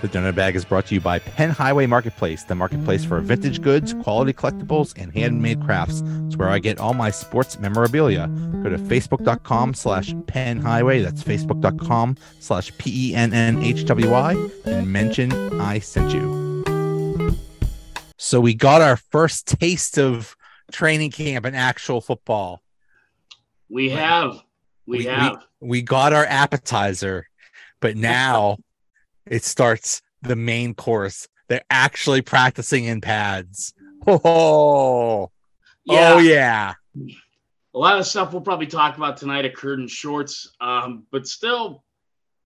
The Donut Bag is brought to you by Penn Highway Marketplace, the marketplace for vintage goods, quality collectibles, and handmade crafts. It's where I get all my sports memorabilia. Go to facebook.com slash Penn Highway. That's facebook.com slash P E N N H W Y and mention I sent you. So we got our first taste of training camp and actual football. We have. We, We- have. We got our appetizer, but now it starts the main course. They're actually practicing in pads. Oh, yeah. oh yeah. A lot of stuff we'll probably talk about tonight occurred in shorts. Um, but still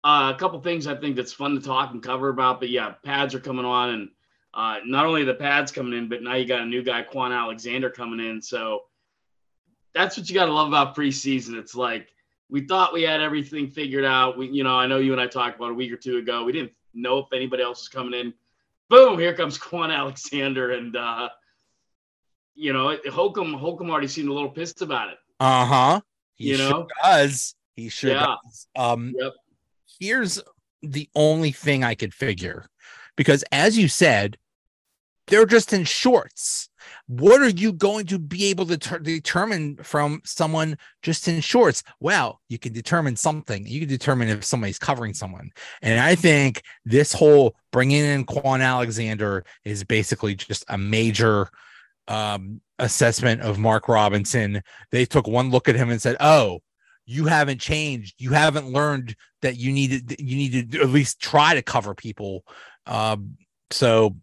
uh, a couple things I think that's fun to talk and cover about. But yeah, pads are coming on and uh, not only the pads coming in, but now you got a new guy, Kwon Alexander, coming in. So that's what you got to love about preseason. It's like we thought we had everything figured out. We, you know, I know you and I talked about a week or two ago. We didn't know if anybody else was coming in. Boom! Here comes Kwon Alexander, and uh, you know, Holcomb. Holcomb already seemed a little pissed about it. Uh huh. He You sure know? does. He sure Yeah. does. Um, Yep. here's the only thing I could figure because, as you said, they're just in shorts. What are you going to be able to ter- determine from someone just in shorts? Well, you can determine something. You can determine if somebody's covering someone. And I think this whole bringing in Kwon Alexander is basically just a major um, assessment of Mark Robinson. They took one look at him and said, "Oh, you haven't changed. You haven't learned that you needed you need to at least try to cover people." Um, so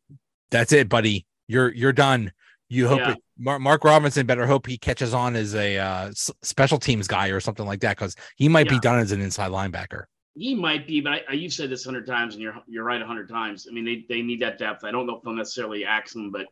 that's it, buddy. You're you're done. You hope Yeah. it, Mark, Mark Robinson better hope he catches on as a uh, s- special teams guy or something like that because he might be done as an inside linebacker. He might be, but I, I, you've said this hundred times, and you're you're right a hundred times. I mean, they, they need that depth. I don't know if they'll necessarily axe him, but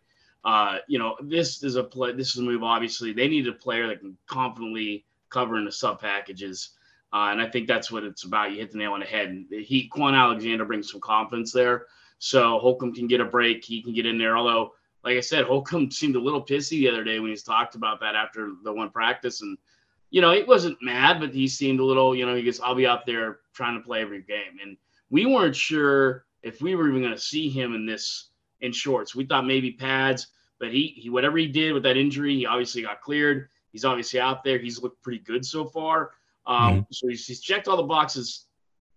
uh, you know, this is a play. This is a move. Obviously, they need a player that can confidently cover in the sub packages, uh, and I think that's what it's about. You hit the nail on the head. And he Kwon Alexander brings some confidence there, so Holcomb can get a break. He can get in there. Although, like I said, Holcomb seemed a little pissy the other day when he's talked about that after the one practice and you know, he wasn't mad, but he seemed a little, you know, he goes, I'll be out there trying to play every game. And we weren't sure if we were even going to see him in this in shorts. We thought maybe pads, but he, he, whatever he did with that injury, he obviously got cleared. He's obviously out there. He's looked pretty good so far. Um, So he's, he's checked all the boxes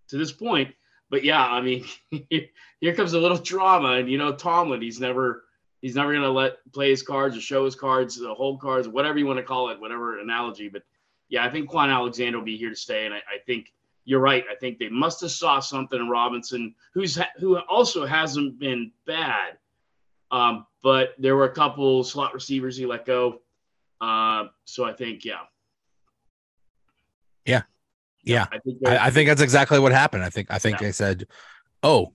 to this point. But yeah, I mean, here comes a little drama. And, you know, Tomlin, he's never, he's never going to let play his cards or show his cards, the hold cards, whatever you want to call it, whatever analogy. But yeah, I think Kwon Alexander will be here to stay, and I, I think you're right. I think they must have saw something in Robinson, who's who also hasn't been bad, um, but there were a couple slot receivers he let go. Uh, so I think yeah, Yeah, yeah. I think I, I think that's exactly what happened. I think I think Yeah. they said, "Oh,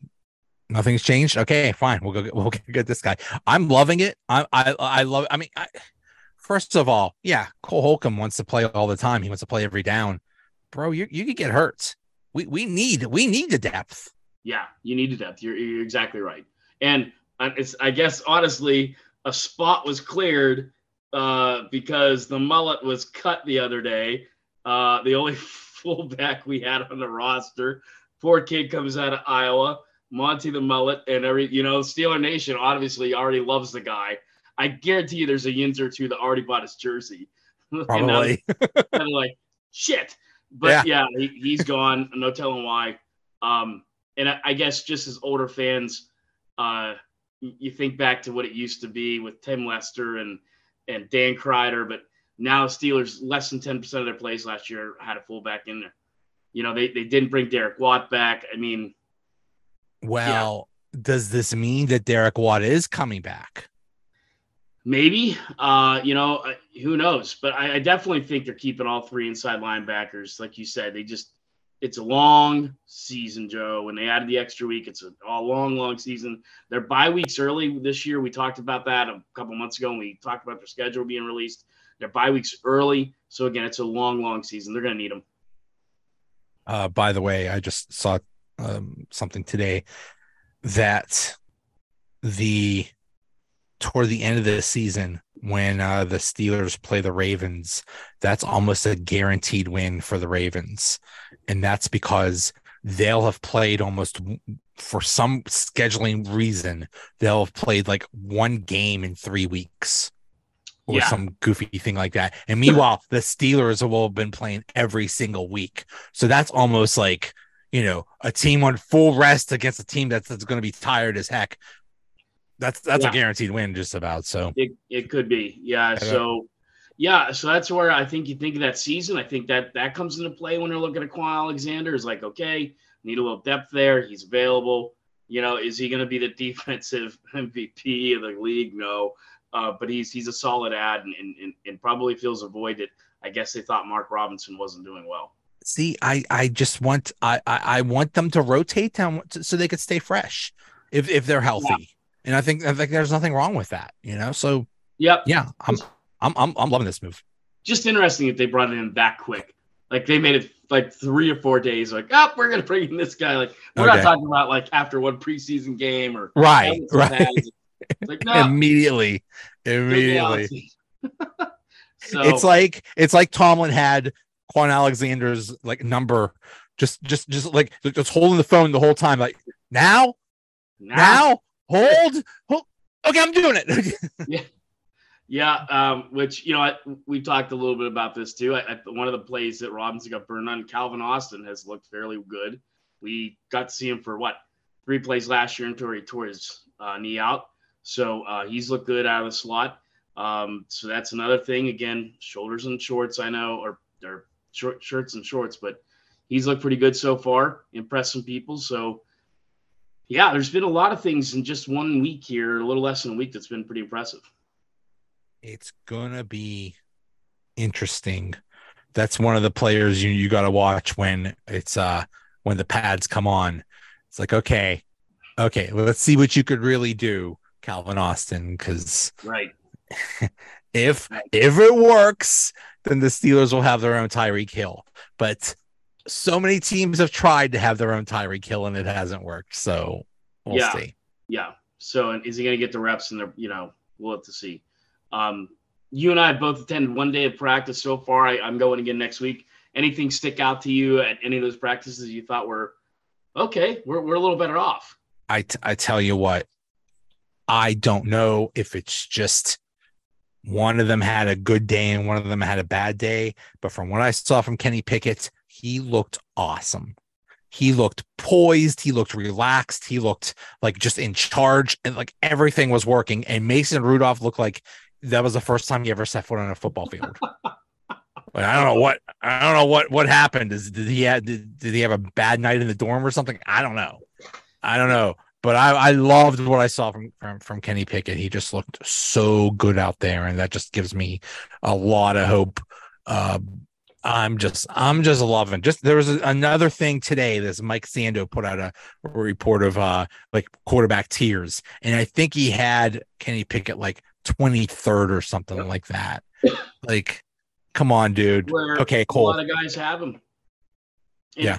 nothing's changed. Okay, fine. We'll go. Get, we'll get this guy. I'm loving it. I I I love. I mean, I, first of all, yeah, Cole Holcomb wants to play all the time. He wants to play every down, bro. You you could get hurt. We we need we need the depth. Yeah, you need the depth. You're, you're exactly right. And uh, it's, I guess, honestly, a spot was cleared uh, because the mullet was cut the other day. Uh, the only fullback we had on the roster. Poor kid comes out of Iowa, Monty the mullet, and every, you know, Steeler Nation obviously already loves the guy. I guarantee you there's a yinz or two that already bought his jersey. Probably. kind of like shit. But yeah, he, he's gone. No telling why. Um, and I, I guess just as older fans, uh, you think back to what it used to be with Tim Lester and and Dan Kreider, but now Steelers less than ten percent of their plays last year had a fullback in there. You know, they they didn't bring Derek Watt back. I mean, Well, does this mean that Derek Watt is coming back? Maybe, uh, you know, who knows? But I, I definitely think they're keeping all three inside linebackers. Like you said, they just, it's a long season, Joe. When they added the extra week, it's a, a long, long season. Their bye weeks early this year. We talked about that a couple months ago and we talked about their schedule being released. Their bye weeks early. So again, it's a long, long season. They're going to need them. Uh, by the way, I just saw um, something today that the toward the end of the season when uh, the Steelers play the Ravens, that's almost a guaranteed win for the Ravens, and that's because they'll have played almost for some scheduling reason, they'll have played like one game in three weeks or Yeah. some goofy thing like that. And meanwhile, the Steelers will have been playing every single week. So that's almost like, you know, a team on full rest against a team that's, that's going to be tired as heck. That's that's Yeah. a guaranteed win, just about. So It it could be. Yeah. So yeah, so that's where I think you think of that season. I think that that comes into play when they're looking at Kwon Alexander. Is like, okay, need a little depth there. He's available. You know, is he going to be the defensive MVP of the league? No. Uh, but he's he's a solid ad and, and, and, and probably fills a void that I guess they thought Mark Robinson wasn't doing well. See, I I just want I I, I want them to rotate them so they could stay fresh if if they're healthy. And I think I think there's nothing wrong with that, you know. So Yep. yeah, I'm I'm I'm, I'm loving this move. Just interesting that they brought it in that quick. Like they made it like three or four days. Like, oh, we're gonna bring in this guy. Like we're Okay. not talking about like after one preseason game or Right, right. like no, immediately, immediately. so it's like it's like Tomlin had Kwon Alexander's like number, just just just like just holding the phone the whole time. Like now, now, hold, hold. Okay, I'm doing it. Yeah, yeah. um, which you know, I, we talked a little bit about this too. I, I, one of the plays that Robinson got burned on, Calvin Austin has looked fairly good. We got to see him for what three plays last year until he tore his uh, knee out. So uh, he's looked good out of the slot. Um, so that's another thing. Again, shoulders and shorts. I know, are, or short shirts and shorts, but he's looked pretty good so far. Impressed some people. So yeah, there's been a lot of things in just one week here, a little less than a week. That's been pretty impressive. it's gonna be interesting. That's one of the players you you got to watch when it's uh when the pads come on. It's like okay, okay, let's see what you could really do, Calvin Austin, because Right. if if it works, then the Steelers will have their own Tyreek Hill. But so many teams have tried to have their own Tyreek Hill and it hasn't worked. So we'll Yeah. see. Yeah. So and is he going to get the reps in there? You know, we'll have to see. Um, you and I have both attended one day of practice so far. I, I'm going again next week. Anything stick out to you at any of those practices you thought were okay? We're, we're a little better off. I t- I tell you what, I don't know if it's just one of them had a good day and one of them had a bad day, but from what I saw from Kenny Pickett, he looked awesome. He looked poised, he looked relaxed, he looked like just in charge and like everything was working and Mason Rudolph looked like that was the first time he ever set foot on a football field. Like, I don't know what I don't know what what happened. Is did he have did, did he have a bad night in the dorm or something? I don't know. I don't know. But I, I loved what I saw from, from from Kenny Pickett. He just looked so good out there, and that just gives me a lot of hope. Uh, I'm just I'm just loving. Just there was another thing today. This Mike Sando put out a, report of uh like quarterback tiers, and I think he had Kenny Pickett like 23rd or something like that. Like, come on, dude. Where Okay, cool. a lot of guys have him. And Yeah.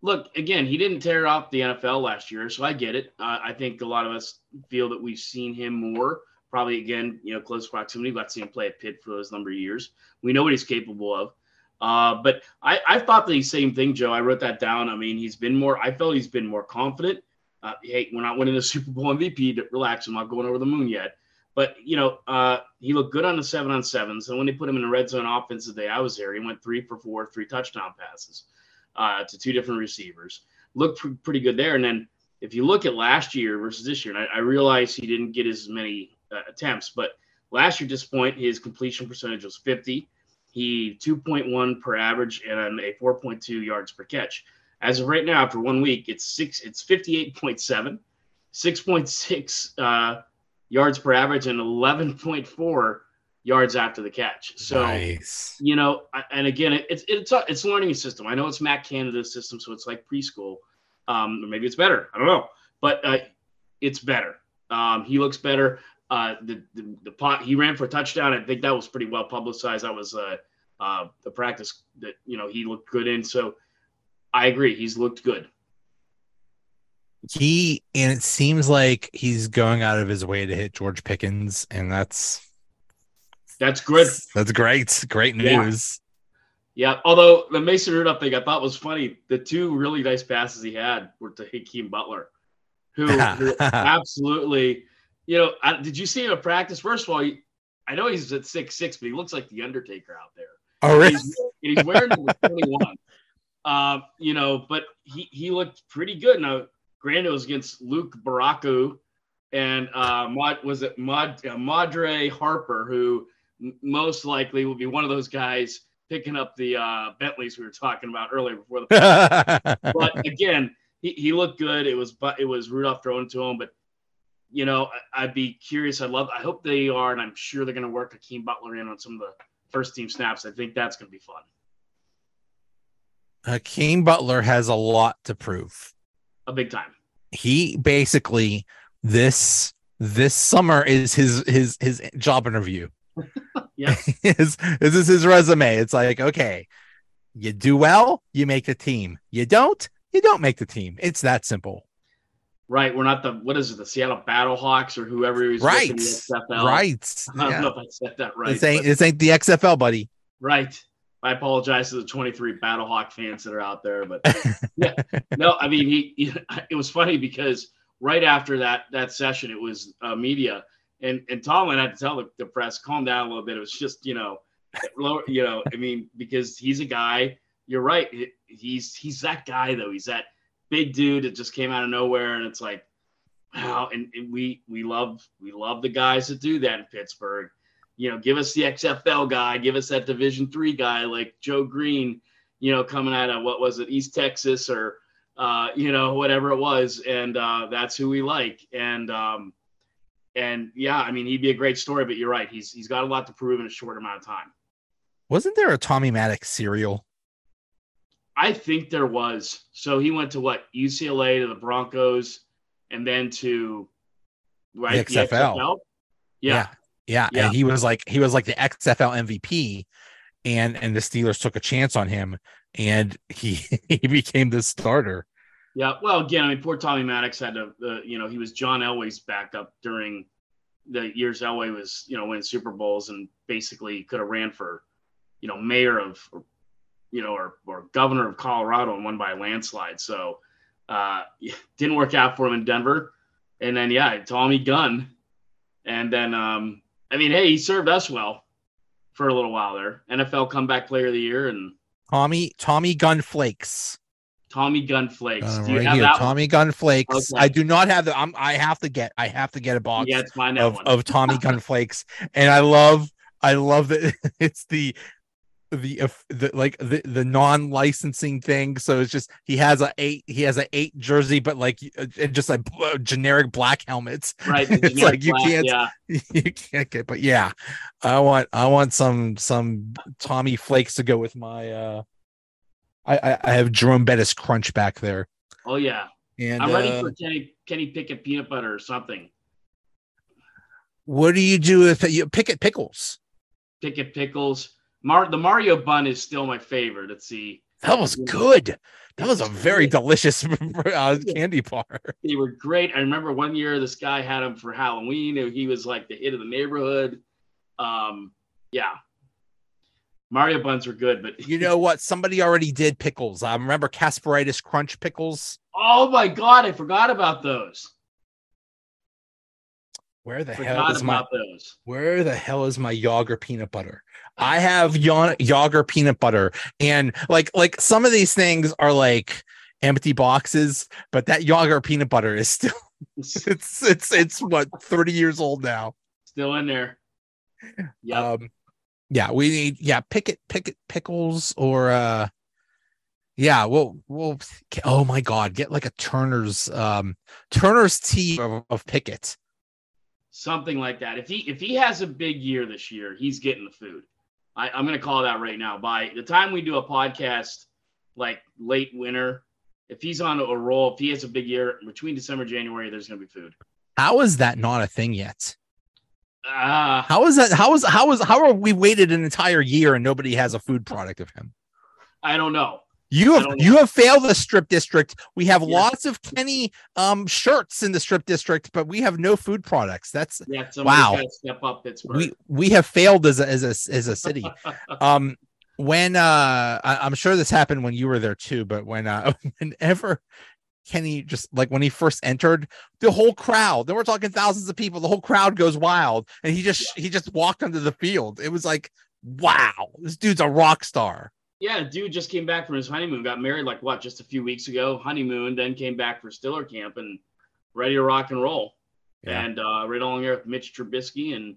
Look, again, he didn't tear off the NFL last year, so I get it. Uh, I think a lot of us feel that we've seen him more. Probably again, you know, close proximity. Let's see him play at Pitt for those number of years. We know what he's capable of. Uh, but I, I thought the same thing, Joe. I wrote that down. I mean, he's been more. I felt he's been more confident. Uh, hey, we're not winning the Super Bowl MVP. Relax, I'm not going over the moon yet. But you know, uh, he looked good on the seven on sevens. And when they put him in the red zone offense the day I was there, he went three for four, three touchdown passes uh, to two different receivers. Looked pr- pretty good there. And then if you look at last year versus this year, and I, I realize he didn't get as many uh, attempts, but last year, at this point, his completion percentage was 50. He 2.1 per average and a 4.2 yards per catch. As of right now, after one week, it's six. It's 58.7, 6.6 uh, yards per average, and 11.4 yards after the catch. So nice. you know, and again, it, it's it's a, it's a learning system. I know it's Matt Canada's system, so it's like preschool. Um, or maybe it's better. I don't know, but uh, it's better. Um, he looks better. Uh, the, the the pot he ran for a touchdown. I think that was pretty well publicized. That was uh, uh, the practice that you know he looked good in. So I agree. He's looked good. He and it seems like he's going out of his way to hit George Pickens, and that's That's good. That's great. Great news. Yeah. Although the Mason Rudolph thing I thought was funny. The two really nice passes he had were to Hakeem Butler. who, who absolutely, you know, I, did you see him at practice? First of all, he, I know he's at six six, but he looks like the Undertaker out there. Oh, really? He's, he's wearing number 21. Uh, you know, but he, he looked pretty good. Now, granted, it was against Luq Barcoo and uh, Mod, was it Mod, uh, Madre Harper, who most likely will be one of those guys picking up the uh, Bentleys we were talking about earlier before the. but again, he, he looked good. It was but it was Rudolph throwing to him, but you know I, would be curious. I love. I hope they are, and I'm sure they're going to work Hakeem Butler in on some of the first team snaps. I think that's going to be fun. Hakeem Butler has a lot to prove. A big time. He basically this this summer is his his his job interview. Yeah. this is his resume. It's like, okay, you do well, you make the team. You don't, you don't make the team. It's that simple. Right. We're not the what is it, the Seattle Battlehawks or whoever is right. Right. I don't yeah. know if I said that right. This ain't, this ain't the XFL, buddy. Right. I apologize to the 23 Battlehawk fans that are out there, but yeah, no, I mean, he, he, it was funny because right after that that session, it was uh, media, and and Tomlin had to tell the, the, press, calm down a little bit. It was just you know, you know, I mean, because he's a guy. You're right. He's he's that guy though. He's that big dude that just came out of nowhere, and it's like, wow. And, and we we love we love the guys that do that in Pittsburgh. You know, give us the XFL guy, give us that Division three guy like Joe Greene. You know, coming out of what was it, East Texas or uh, you know, whatever it was, and uh, that's who we like. And um, and yeah, I mean, he'd be a great story. But you're right; he's he's got a lot to prove in a short amount of time. Wasn't there a Tommy Maddox serial? I think there was. So he went to what UCLA to the Broncos, and then to right the XFL. The XFL? Yeah. yeah. Yeah, yeah. And he was like he was like the XFL MVP, and and the Steelers took a chance on him, and he he became the starter. Yeah, well, again, I mean, poor Tommy Maddox had to, uh, you know, he was John Elway's backup during the years Elway was, you know, winning Super Bowls and basically could have ran for, you know, mayor of, or, you know, or, or governor of Colorado and won by a landslide. So uh, didn't work out for him in Denver. And then, yeah, Tommy Gunn. And then, um, I mean, hey, he served us well for a little while there. NFL comeback player of the year and Tommy Tommy Gun Flakes. Tommy Gun Flakes. Uh, do you right have here, that Tommy one? Gun Flakes. Okay. I do not have the. I'm, I have to get. I have to get a box. Yeah, of, of Tommy Gun Flakes, and I love. I love that it's the the, uh, the like the, the non-licensing thing so it's just he has a eight he has a eight jersey but like uh, just like generic black helmets right it's like you black, can't yeah. you can't get but yeah i want i want some some tommy flakes to go with my uh I, I have Jerome Bettis crunch back there. Oh yeah, and I'm ready uh, for Kenny Kenny Pickett peanut butter or something. What do you do with you Pickett pickles? Pickett pickles. Mar the Mario bun is still my favorite. Let's see. That was good. That was a very delicious uh, candy bar. They were great. I remember one year this guy had them for Halloween. He was like the hit of the neighborhood. Um, yeah, Mario buns were good, but you know what? Somebody already did pickles. I remember Kasparaitis Crunch pickles. Oh my god, I forgot about those. Where the forgot hell is my those. Where the hell is my Yager peanut butter? I have Yager peanut butter, and like like some of these things are like empty boxes, but that Yager peanut butter is still it's it's it's what 30 years old now. Still in there. Yeah. Um, yeah, we need yeah, picket picket pickles or uh yeah, we'll we'll oh my god, get like a Turner's um Turner's tea of, of Pickett. Something like that. If he if he has a big year this year, he's getting the food. I, I'm gonna call that right now. By the time we do a podcast like late winter, if he's on a roll, if he has a big year between December January, there's gonna be food. How is that not a thing yet? Uh, how is that? How is how is how are we waited an entire year and nobody has a food product of him? I don't know. You have you have failed the strip district. We have yeah. lots of Kenny um shirts in the strip district, but we have no food products. That's yeah, wow. Step up, Pittsburgh. We we have failed as a as a as a city. um, when uh, I, am sure this happened when you were there too, but when uh, whenever Kenny just like when he first entered, the whole crowd, then we're talking thousands of people, the whole crowd goes wild. And he just yeah. he just walked onto the field. It was like, wow, this dude's a rock star. Yeah, dude just came back from his honeymoon, got married like what, just a few weeks ago, honeymoon, then came back for Steeler camp and ready to rock and roll. Yeah. And uh right along here with Mitch Trubisky and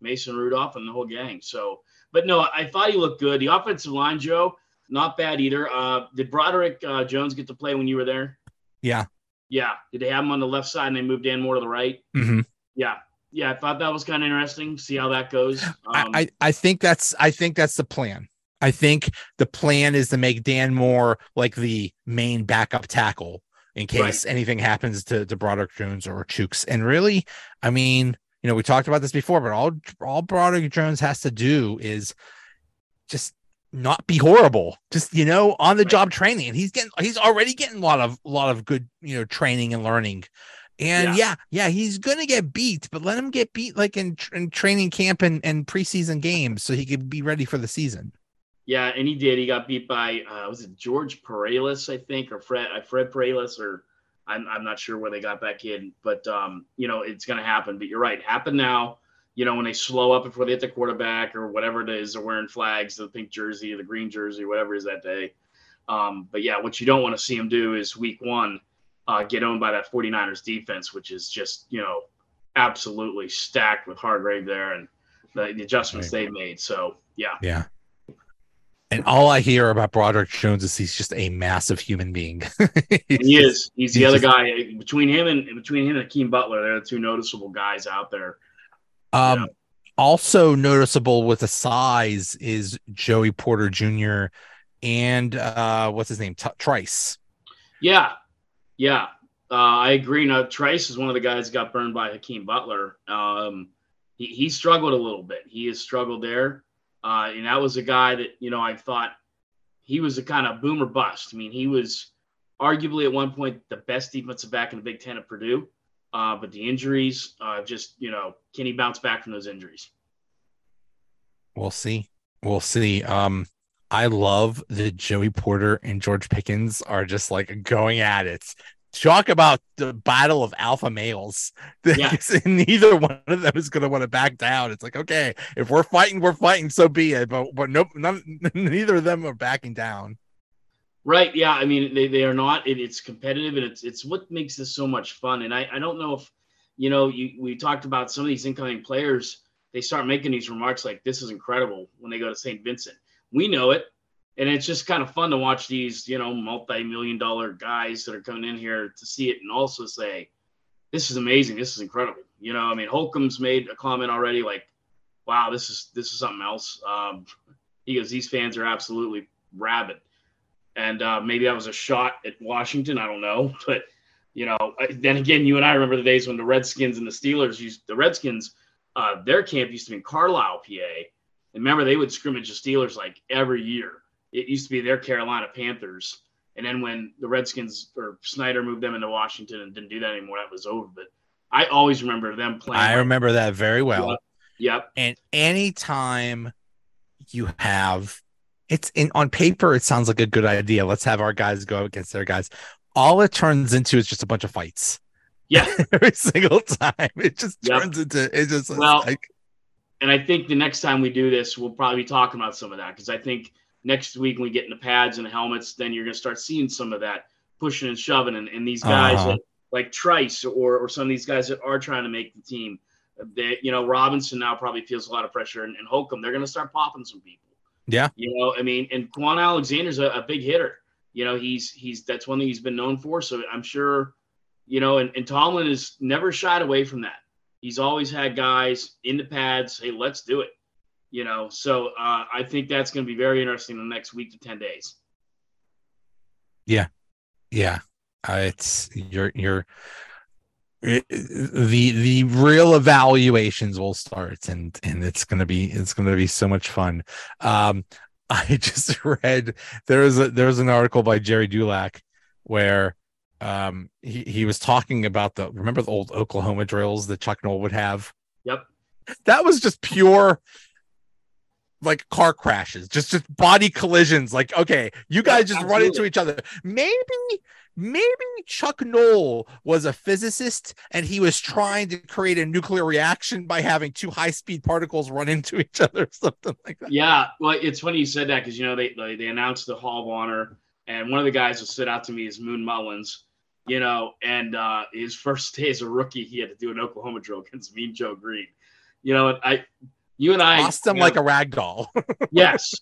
Mason Rudolph and the whole gang. So, but no, I thought he looked good. The offensive line, Joe, not bad either. Uh, did Broderick uh, Jones get to play when you were there? Yeah. Yeah. Did they have him on the left side and they moved Dan Moore to the right? Mm-hmm. Yeah. Yeah. I thought that was kind of interesting. See how that goes. Um, I, I, I think that's I think that's the plan. I think the plan is to make Dan Moore like the main backup tackle in case right. anything happens to, to Broderick Jones or Chuks. And really, I mean, you know, we talked about this before, but all all Broderick Jones has to do is just not be horrible. Just you know, on the job training, and he's getting he's already getting a lot of a lot of good you know training and learning. And yeah, yeah, yeah he's gonna get beat, but let him get beat like in, in training camp and, and preseason games, so he could be ready for the season. Yeah, and he did. He got beat by uh, was it George Parelis, I think, or Fred uh, Fred Parelis, or I'm, I'm not sure where they got that kid, but um, you know, it's to happen. But you're right, happen now. You know, when they slow up before they hit the quarterback or whatever it is, they're wearing flags, the pink jersey, the green jersey, whatever is that day. Um, but yeah, what you don't want to see them do is week one uh, get owned by that 49ers defense, which is just you know absolutely stacked with Hargrave there and the, the adjustments right. they've made. So yeah, yeah. And all I hear about Broderick Jones is he's just a massive human being. he is. He's the he's other just, guy between him and between him and Hakeem Butler. They're the two noticeable guys out there. Um, yeah. also noticeable with the size is Joey Porter Jr. and uh, what's his name, T- Trice. Yeah, yeah, uh, I agree. Now Trice is one of the guys that got burned by Hakeem Butler. Um, he, he struggled a little bit. He has struggled there. Uh, and that was a guy that, you know, I thought he was a kind of boomer bust. I mean, he was arguably at one point the best defensive back in the Big Ten at Purdue. Uh, but the injuries, uh, just, you know, can he bounce back from those injuries? We'll see. We'll see. Um, I love that Joey Porter and George Pickens are just like going at it talk about the battle of alpha males. Yeah. neither one of them is going to want to back down. It's like, okay, if we're fighting, we're fighting. So be it. But but nope, none, neither of them are backing down. Right. Yeah. I mean, they, they are not. It, it's competitive, and it's it's what makes this so much fun. And I I don't know if you know you we talked about some of these incoming players. They start making these remarks like, "This is incredible" when they go to St. Vincent. We know it and it's just kind of fun to watch these, you know, multi-million dollar guys that are coming in here to see it and also say, this is amazing. This is incredible. You know, I mean, Holcomb's made a comment already like, wow, this is, this is something else. Um, he goes, these fans are absolutely rabid. And uh, maybe that was a shot at Washington. I don't know. But, you know, then again, you and I remember the days when the Redskins and the Steelers used the Redskins, uh, their camp used to be in Carlisle, PA. And remember, they would scrimmage the Steelers like every year it used to be their Carolina Panthers. And then when the Redskins or Snyder moved them into Washington and didn't do that anymore, that was over. But I always remember them playing. I like, remember that very well. Yep. yep. And anytime you have it's in on paper, it sounds like a good idea. Let's have our guys go against their guys. All it turns into is just a bunch of fights. Yeah. Every single time. It just yep. turns into it just well, like and I think the next time we do this, we'll probably be talking about some of that because I think next week when we get in the pads and the helmets, then you're going to start seeing some of that pushing and shoving. And, and these guys uh-huh. like Trice or, or some of these guys that are trying to make the team, that you know, Robinson now probably feels a lot of pressure and, and Holcomb, they're going to start popping some people. Yeah. You know, I mean, and Kwon Alexander's a, a big hitter. You know, he's, he's, that's one thing he's been known for. So I'm sure, you know, and, and Tomlin has never shied away from that. He's always had guys in the pads. Hey, let's do it you know so uh, i think that's going to be very interesting in the next week to 10 days yeah yeah uh, it's you're you're it, the the real evaluations will start and and it's gonna be it's gonna be so much fun um i just read there was a there was an article by gerry dulac where um he, he was talking about the remember the old oklahoma drills that chuck noll would have yep that was just pure like car crashes, just just body collisions. Like, okay, you guys just run into each other. Maybe, maybe Chuck Noll was a physicist and he was trying to create a nuclear reaction by having two high speed particles run into each other, or something like that. Yeah, well, it's funny you said that because you know they, they they announced the Hall of Honor, and one of the guys that stood out to me is Moon Mullins. You know, and uh, his first day as a rookie, he had to do an Oklahoma drill against Mean Joe Greene. You know, and I, you and I, Tossed him you know, like a rag doll. yes,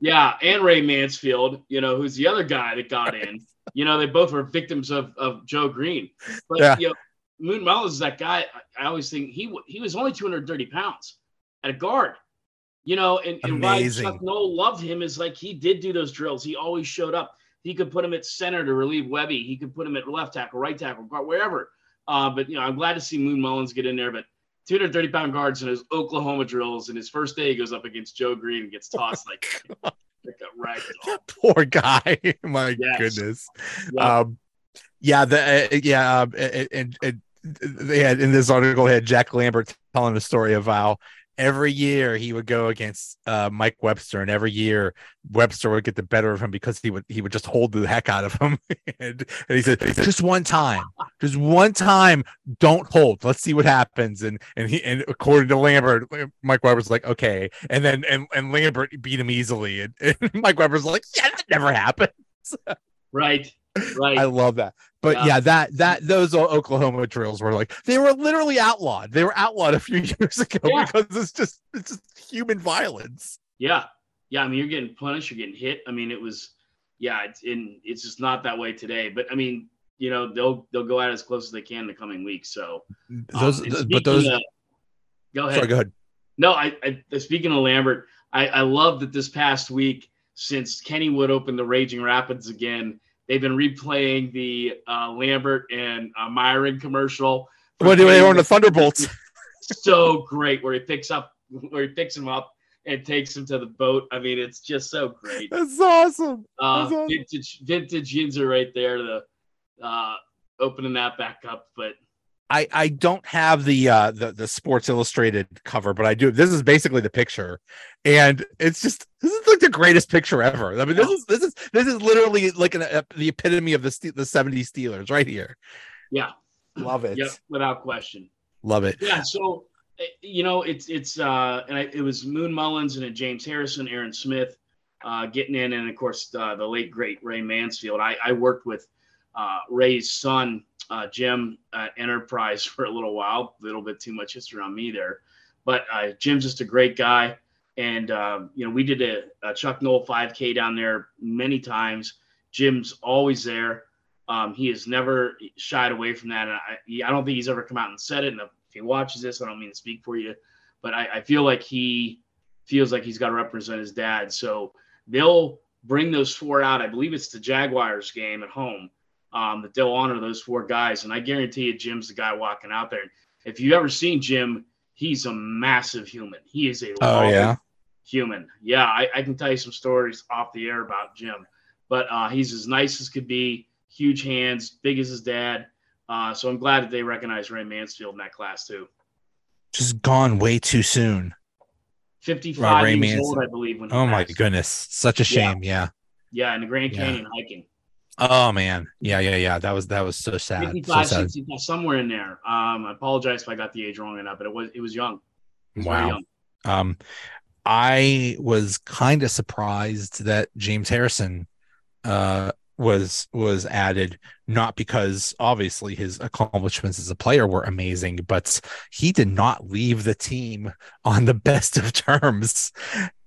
yeah, and Ray Mansfield. You know, who's the other guy that got in. You know, they both were victims of of Joe Greene. But Yeah. you know, Moon Mullins is that guy. I, always think he he was only 230 pounds at a guard. You know, and, and why Chuck Noll loved him is like he did do those drills. He always showed up. He could put him at center to relieve Webby. He could put him at left tackle, right tackle, guard, wherever. Uh, but you know, I'm glad to see Moon Mullins get in there. But 230 pound guards in his Oklahoma drills, and his first day he goes up against Joe Greene and gets tossed like, rag. Poor guy. My Yes. goodness. Yeah. Um, yeah, the uh, yeah, um, and, and, and they had in this article they had Jack Lambert telling the story of how every year he would go against uh, Mike Webster, and every year Webster would get the better of him because he would he would just hold the heck out of him. and, and he said, just one time, just one time, don't hold. Let's see what happens. And and he and according to Lambert, Mike Webber's like, okay, and then and and Lambert beat him easily, and, and Mike Webber's like, yeah, that never happened. Right, right. I love that. But Yeah. yeah. that that those Oklahoma drills were like they were literally outlawed. They were outlawed a few years ago Yeah. because it's just it's just human violence. Yeah, yeah. I mean, you're getting punished. You're getting hit. I mean, it was, yeah. It's in. It's just not that way today. But I mean, you know, they'll they'll go out as close as they can in the coming weeks. So Those, um, and th- speaking but those. of- go ahead. sorry, go ahead. No, I, I speaking of Lambert, I, I love that this past week, since Kennywood opened the Raging Rapids again, they've been replaying the uh, Lambert and uh, Myron commercial. What do they on the Thunderbolts? so great where he picks up where he picks him up and takes him to the boat. I mean, it's just so great. That's awesome. Uh, That's awesome. vintage vintage Yinzer right there, the uh, opening that back up. But I I don't have the uh the the Sports Illustrated cover, but I do. This is basically the picture, and it's just this is like the greatest picture ever. I mean, this is this is this is literally like an, uh, the epitome of the Ste- the '70s Steelers right here. yeah, Love it. yep, without question. Love it. Yeah, so eh, you know, it's it's uh, and I, it was Moon Mullins and James Harrison, Aaron Smith, uh, getting in, and of course uh, the late great Ray Mansfield. I, I worked with uh, Ray's son, uh, Jim, at Enterprise for a little while. A little bit too much history on me there, but uh, Jim's just a great guy, and um, you know we did a, a Chuck Noll 5K down there many times. Jim's always there. Um, he has never shied away from that, and I, I don't think he's ever come out and said it. And if he watches this, I don't mean to speak for you, but I, I feel like he feels like he's got to represent his dad. So they'll bring those four out. I believe it's the Jaguars game at home um, that they'll honor those four guys, and I guarantee you, Jim's the guy walking out there. If you've ever seen Jim, he's a massive human. He is a Oh yeah. human. Yeah, I, I can tell you some stories off the air about Jim, but uh, he's as nice as could be, huge hands, big as his dad. Uh, so I'm glad that they recognize Ray Mansfield in that class too. Just gone way too soon. 55 Ray years Mansfield. old, I believe. When Oh my passed. goodness. Such a shame. Yeah. Yeah, in the Grand Yeah. Canyon hiking. Oh man. Yeah, yeah, yeah. That was that was so sad. So sad. 65, somewhere in there. Um, I apologize if I got the age wrong enough, but it was it was young. It was Wow. young. Um, I was kind of surprised that James Harrison uh was was added not because obviously his accomplishments as a player were amazing but he did not leave the team on the best of terms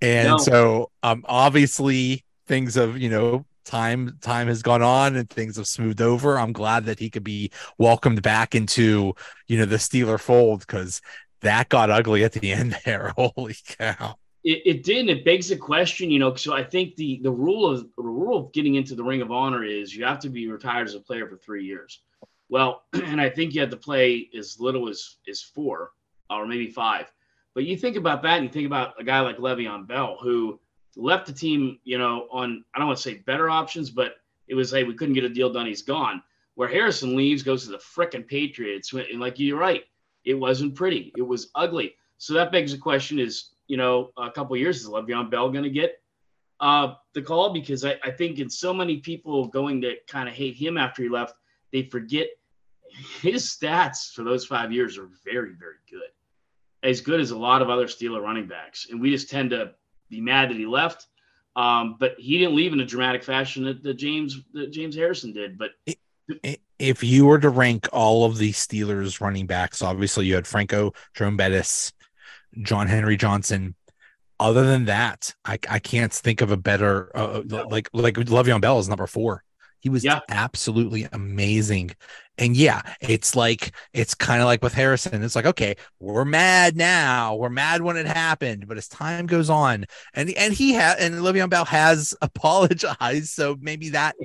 and No. so um obviously things have you know time time has gone on and things have smoothed over i'm glad that he could be welcomed back into you know the steeler fold because that got ugly at the end there holy cow It, it did, and it begs the question, you know. So I think the the rule of the rule of getting into the Ring of Honor is you have to be retired as a player for three years. Well, and I think you had to play as little as as four or maybe five. But you think about that, and you think about a guy like Le'Veon Bell who left the team, you know, on I don't want to say better options, but it was hey, we couldn't get a deal done, he's gone. Where Harrison leaves, goes to the frickin' Patriots, and like you're right, it wasn't pretty, it was ugly. So that begs the question: is you know, a couple years, is Le'Veon Bell going to get uh, the call? Because I, I think in so many people going to kind of hate him after he left, they forget his stats for those five years are very, very good. As good as a lot of other Steeler running backs. And we just tend to be mad that he left. Um, but he didn't leave in a dramatic fashion that, that James that James Harrison did. But if you were to rank all of the Steelers running backs, obviously you had Franco, Jerome Bettis, John Henry Johnson. Other than that, I, I can't think of a better uh, uh like like Le'Veon Bell is number four. He was yeah. absolutely amazing. And yeah, it's like it's kind of like with Harrison. It's like, okay, we're mad now. We're mad when it happened, but as time goes on, and and he had and Le'Veon Bell has apologized, so maybe that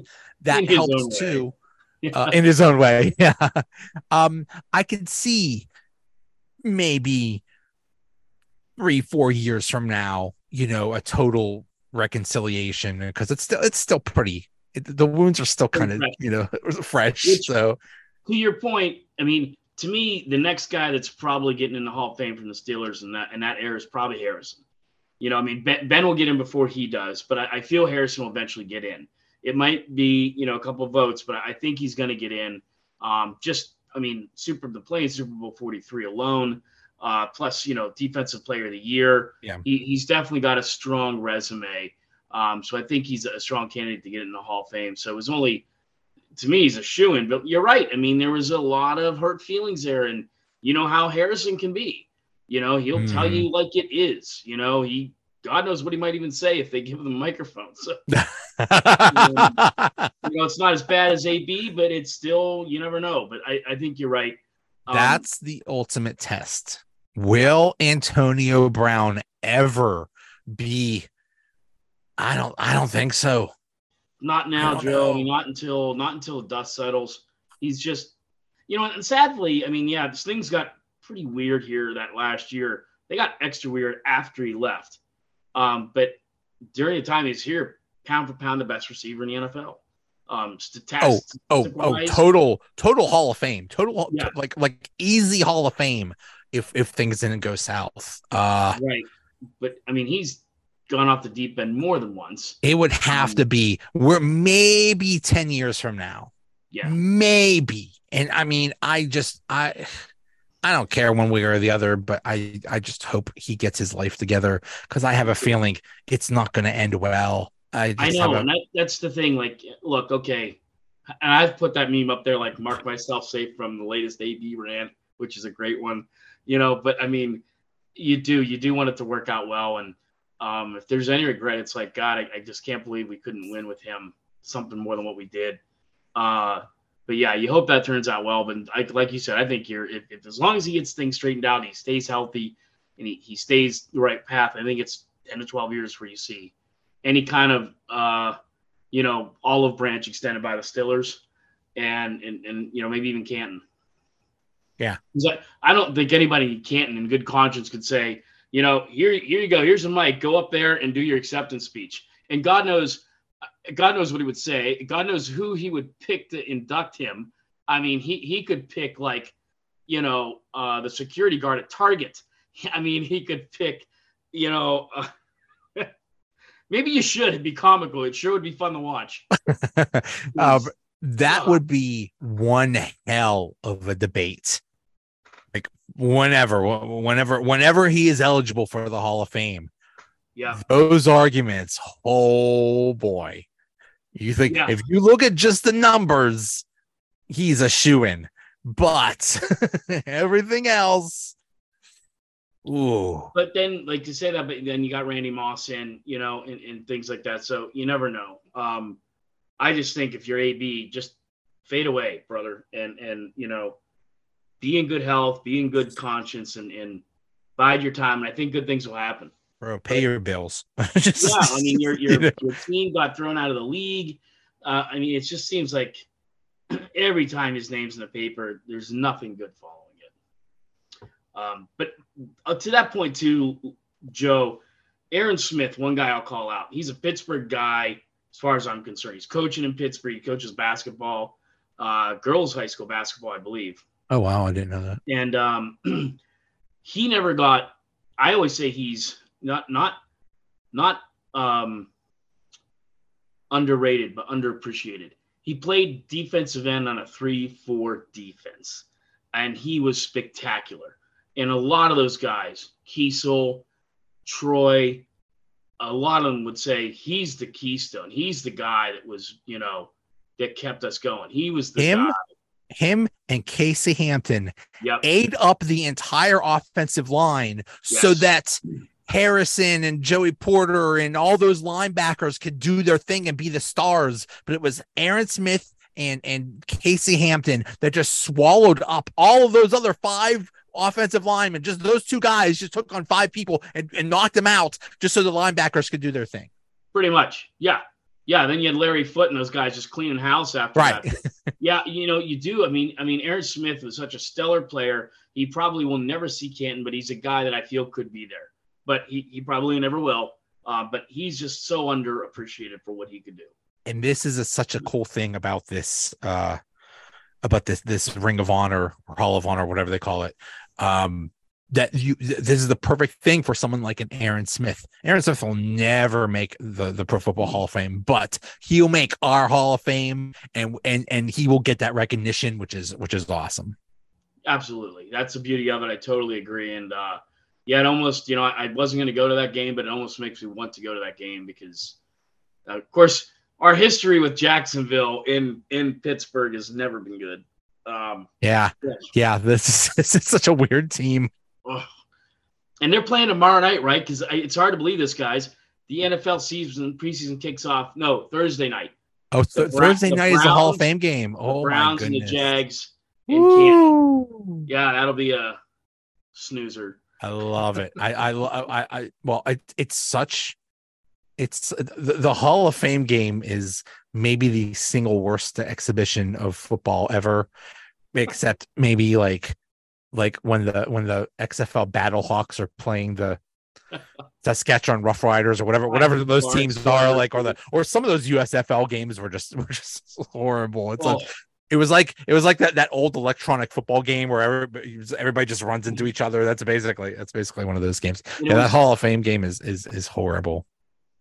that helps too yeah. uh, in his own way. Yeah. Um, I could see maybe three, four years from now, you know, a total reconciliation because it's still it's still pretty. It, the wounds are still kind of you know fresh. Which, so, to your point, I mean, to me, the next guy that's probably getting in the Hall of Fame from the Steelers and that and that era is probably Harrison. You know, I mean, Ben, ben will get in before he does, but I, I feel Harrison will eventually get in. It might be, you know, a couple votes, but I think he's going to get in. Um, just, I mean, Super the playing Super Bowl 43 alone, uh, plus, you know, defensive player of the year. Yeah. He, he's definitely got a strong resume. Um, so I think he's a strong candidate to get in the Hall of Fame. So it was only, to me, he's a shoe in. But you're right. I mean, there was a lot of hurt feelings there. And you know how Harrison can be. You know, he'll mm. tell hmm. you like it is. You know, he God knows what he might even say if they give him a microphone. So, you, know, it's not as bad as AB, but it's still, you never know. But I, I think you're right. Um, That's the ultimate test. Will Antonio Brown ever be? I don't. I don't think so. Not now, Joe. Mean, not until not until dust settles. He's just, you know, and sadly, I mean, yeah, this things got pretty weird here that last year. They got extra weird after he left. Um, but during the time he's here, pound for pound, the best receiver in the NFL. Um, oh, oh, oh, total, total Hall of Fame, total, yeah. like, like easy Hall of Fame. If if things didn't go south, uh, right. But I mean, he's gone off the deep end more than once. It would have um, to be. We're maybe ten years from now. Yeah, maybe. And I mean, I just I I don't care one way or the other, but I I just hope he gets his life together because I have a feeling it's not going to end well. I, I know, a... and that, that's the thing. Like, look, okay, and I've put that meme up there, like "mark myself safe" from the latest AB ran, which is a great one, you know. But I mean, you do you do want it to work out well, and um, if there's any regret, it's like God, I, I just can't believe we couldn't win with him something more than what we did. Uh, but yeah, you hope that turns out well. But I, like you said, I think you're if, if, as long as he gets things straightened out, he stays healthy, and he, he stays the right path. I think it's ten to twelve years where you see any kind of uh, you know olive branch extended by the Steelers, and and and you know maybe even Canton. Yeah, I, I don't think anybody in Canton in good conscience could say, you know, here here you go, here's a mic, go up there and do your acceptance speech. And God knows God knows what he would say. God knows who he would pick to induct him. I mean, he he could pick like, you know, uh, the security guard at Target. I mean, he could pick, you know, uh, maybe you should. It'd be comical. It sure would be fun to watch. uh, that would be one hell of a debate. Whenever, whenever, whenever he is eligible for the Hall of Fame, yeah. Those arguments, oh boy. You think yeah. if you look at just the numbers, he's a shoe in. But everything else, ooh. But then, like to say that, but then you got Randy Moss in, you know, and, and things like that. So you never know. Um, I just think if you're AB, just fade away, brother, and and you know, be in good health, be in good conscience, and and bide your time. And I think good things will happen bro. Pay your bills. just, yeah, I mean, your your, you know. your team got thrown out of the league. Uh, I mean, it just seems like every time his name's in the paper, there's nothing good following it. Um, but uh, to that point, too, Joe, Aaron Smith, one guy I'll call out. He's a Pittsburgh guy, as far as I'm concerned. He's coaching in Pittsburgh. He coaches basketball, uh, girls' high school basketball, I believe. Oh wow, I didn't know that. And um, he never got. I always say he's not not not um, underrated, but underappreciated. He played defensive end on a three-four defense, and he was spectacular. And a lot of those guys, Keisel, Troy, a lot of them would say he's the keystone. He's the guy that was, you know, that kept us going. He was the Him? guy. Him and Casey Hampton Yep. ate up the entire offensive line so that Harrison and Joey Porter and all those linebackers could do their thing and be the stars. But it was Aaron Smith and and Casey Hampton that just swallowed up all of those other five offensive linemen. Just those two guys just took on five people and, and knocked them out just so the linebackers could do their thing. Pretty much. Yeah. Yeah. Then you had Larry Foote and those guys just cleaning house after Right. that. yeah, you know, you do. I mean, I mean, Aaron Smith was such a stellar player. He probably will never see Canton, but he's a guy that I feel could be there. But he, he probably never will. Uh, but he's just so underappreciated for what he could do. and this is a, such a cool thing about this uh about this this ring of honor or hall of honor whatever they call it um that you this is the perfect thing for someone like an aaron smith aaron smith will never make the the pro football hall of fame but he'll make our hall of fame and and and he will get that recognition which is which is awesome Absolutely. That's the beauty of it. I totally agree. And uh, yeah, it almost, you know, I, I wasn't going to go to that game, but it almost makes me want to go to that game because, uh, of course, our history with Jacksonville in in Pittsburgh has never been good. Um, yeah yeah this is, this is such a weird team ugh. and they're playing tomorrow night, right? Because it's hard to believe this, guys. The NFL season preseason kicks off. No, Thursday night. oh The Bra- thursday the night is the hall of fame game The oh Browns my and the Jags in Yeah, that'll be a snoozer. I love it. I I I, I well, it, it's such. It's the, the Hall of Fame game is maybe the single worst exhibition of football ever, except maybe like like when the when the XFL Battlehawks are playing the Saskatchewan Rough Riders or whatever whatever those teams are like or the or some of those USFL games were just were just horrible. It's Oh, it was like it was like that that old electronic football game where everybody, everybody just runs into each other. That's basically that's basically one of those games. you Yeah, know, that Hall of Fame game is is is horrible.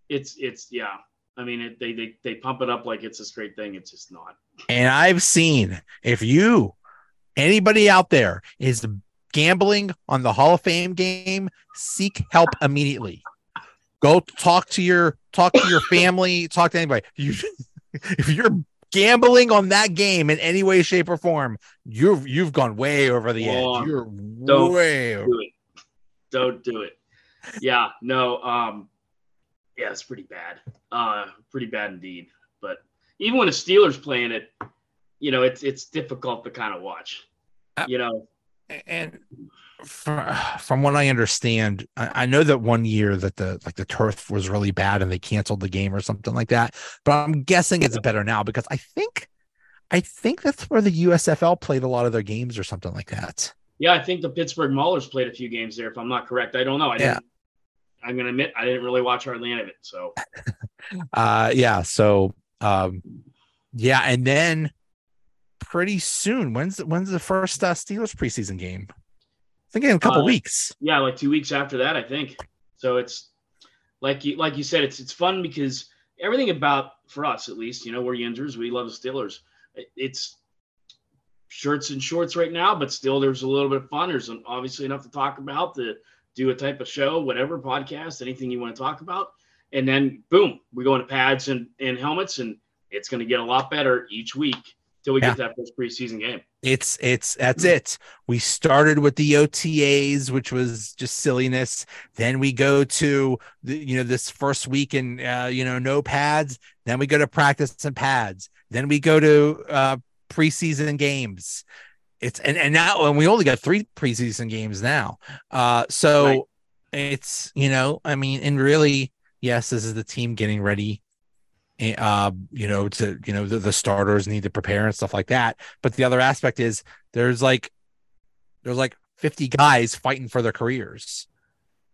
it's it's yeah. I mean, it, they they they pump it up like it's a great thing. It's just not. And I've seen if you anybody out there is gambling on the Hall of Fame game, seek help immediately. Go talk to your talk to your family, talk to anybody. You if you're gambling on that game in any way, shape, or form, you've you've gone way over the edge. You're Don't way over. Do it. Don't do it. Yeah. No. Um. Yeah, it's pretty bad. Uh, pretty bad indeed. But even when the Steelers playing it, you know, it's it's difficult to kind of watch. You know. and from, from what I understand, I, I know that one year that the like the turf was really bad and they canceled the game or something like that. But I'm guessing it's better now because I think I think that's where the USFL played a lot of their games or something like that. Yeah, I think the Pittsburgh Maulers played a few games there. If I'm not correct, I don't know. I Yeah. didn't. I'm gonna admit I didn't really watch hardly any of it. So Uh yeah, so um yeah, and then pretty soon, when's the, when's the first uh, Steelers preseason game? I think in a couple Uh, weeks. yeah, like two weeks after that, I think. So it's like you like you said, it's it's fun because everything about for us at least, you know, we're Yinzers, we love the Steelers. It's shirts and shorts right now, but still there's a little bit of fun. There's obviously enough to talk about to do a type of show, whatever podcast, anything you want to talk about. And then boom, we go into pads and, and helmets, and it's going to get a lot better each week till we Yeah. get that first preseason game. it's it's that's it we started with the otas which was just silliness then we go to the you know this first week in uh, you know no pads then we go to practice and pads then we go to uh preseason games it's and, and now and we only got three preseason games now uh so Right. it's you know i mean and really yes this is the team getting ready uh you know to you know the, the starters need to prepare and stuff like that. But the other aspect is there's like there's like 50 guys fighting for their careers.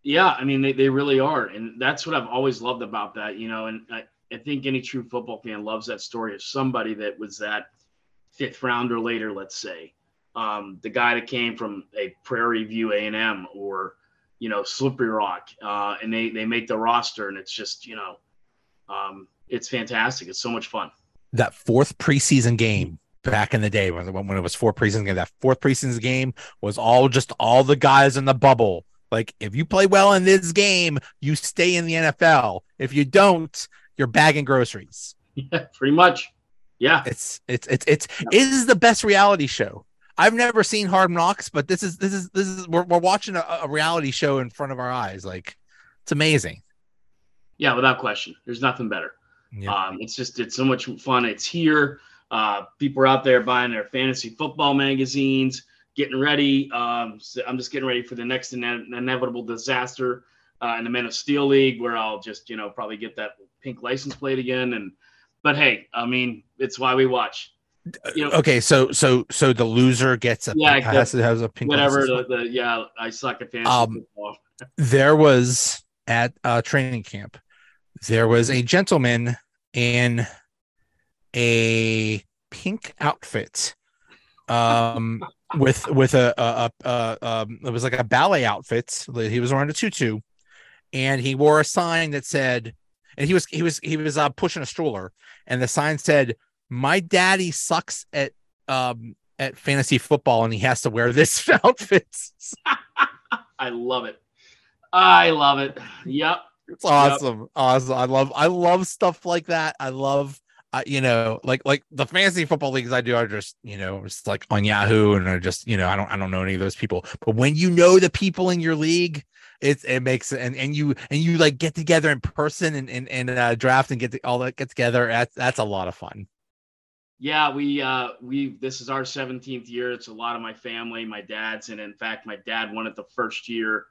Yeah, I mean they, they really are, and that's what I've always loved about that, you know. And I, I think any true football fan loves that story of somebody that was that fifth rounder later, let's say, um, the guy that came from a Prairie View A and M, or you know, Slippery Rock, uh, and they they make the roster, and it's just you know, um, it's fantastic. It's so much fun. That fourth preseason game back in the day when, when it was four preseason game, that fourth preseason game was all just all the guys in the bubble. Like if you play well in this game, you stay in the NFL. If you don't, you're bagging groceries. Yeah, pretty much. Yeah, it's it's it's it's it is the best reality show. I've never seen Hard Knocks, but this is this is this is we're, we're watching a, a reality show in front of our eyes. Like it's amazing. Yeah, without question. There's nothing better. Yeah. Um, it's just it's so much fun. It's here. Uh, people are out there buying their fantasy football magazines, getting ready. Um, so I'm just getting ready for the next ine- inevitable disaster uh, in the Men of Steel League, where I'll just you know probably get that pink license plate again. And but hey, I mean it's why we watch. You know, okay, so so so the loser gets a yeah, pink, has, has a pink whatever. The, the, yeah, I suck at fantasy um, football. there was at uh, training camp, there was a gentleman in a pink outfit, um, with with a, a, a, a um, it was like a ballet outfit. He was wearing a tutu, and he wore a sign that said, and he was he was he was uh, pushing a stroller, and the sign said my daddy sucks at um at fantasy football and he has to wear this outfit. I love it. I love it. Yep. It's awesome. Yep. Awesome. I love I love stuff like that. I love uh, you know, like like the fantasy football leagues I do are just, you know, it's like on Yahoo and I just, you know, I don't I don't know any of those people. But when you know the people in your league, it's it makes and and you and you like get together in person and and, and uh, draft and get all that get together. That's that's a lot of fun. Yeah, we uh we this is our 17th year. It's a lot of my family, my dad's, and in fact, my dad won it the first year.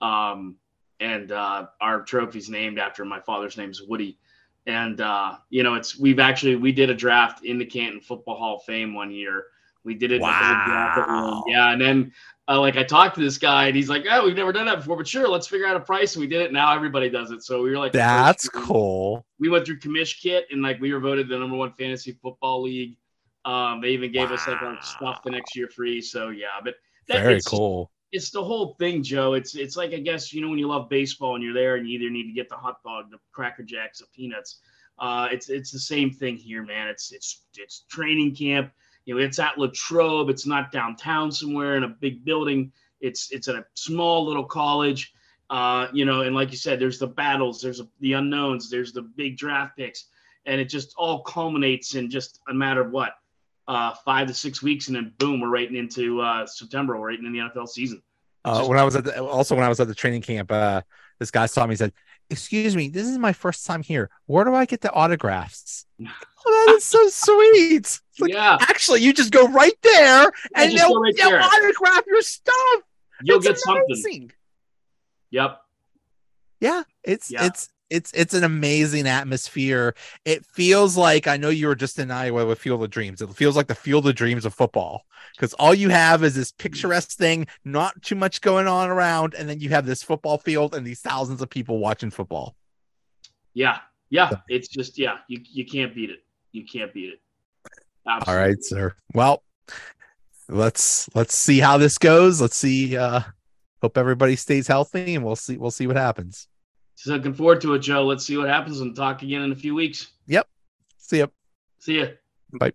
Um, and uh, our trophy's named after my father's name is Woody. And uh, you know, it's we've actually we did a draft in the Canton Football Hall of Fame one year. We did it. Wow. Yeah, and then uh, like I talked to this guy, and he's like, "Oh, we've never done that before, but sure, let's figure out a price." And we did it. Now everybody does it. So we were like, "That's cool." We went through commish kit, and like we were voted the number one fantasy football league. Um, they even gave wow. us like our stuff the next year free. So yeah, but that, very cool. It's the whole thing, Joe. It's it's like I guess you know when you love baseball and you're there and you either need to get the hot dog, the cracker jacks, the peanuts. Uh, it's it's the same thing here, man. It's it's it's training camp you know, it's at Latrobe. It's not downtown somewhere in a big building. It's it's at a small little college. Uh, you know, and like you said, there's the battles, there's the unknowns, there's the big draft picks, and it just all culminates in just a matter of what uh, five to six weeks, and then boom, we're right into uh, September. We're right in the NFL season. Uh, when I was at the, also when I was at the training camp, uh, this guy saw me and said, "Excuse me, this is my first time here. Where do I get the autographs?" oh, that is so sweet. Like, yeah. Actually, you just go right there and they'll, right they'll there. autograph your stuff. You'll it's get amazing. something. Yep. Yeah, it's yeah. it's it's it's an amazing atmosphere. It feels like I know you were just in Iowa with Field of Dreams. It feels like the Field of Dreams of football because all you have is this picturesque thing, not too much going on around, and then you have this football field and these thousands of people watching football. Yeah, yeah, it's just yeah, you you can't beat it. You can't beat it. Absolutely. All right, sir. Well, let's let's see how this goes. Let's see. Uh, hope everybody stays healthy, and we'll see. We'll see what happens. Looking forward to it, Joe. Let's see what happens and talk again in a few weeks. Yep. See ya. See ya.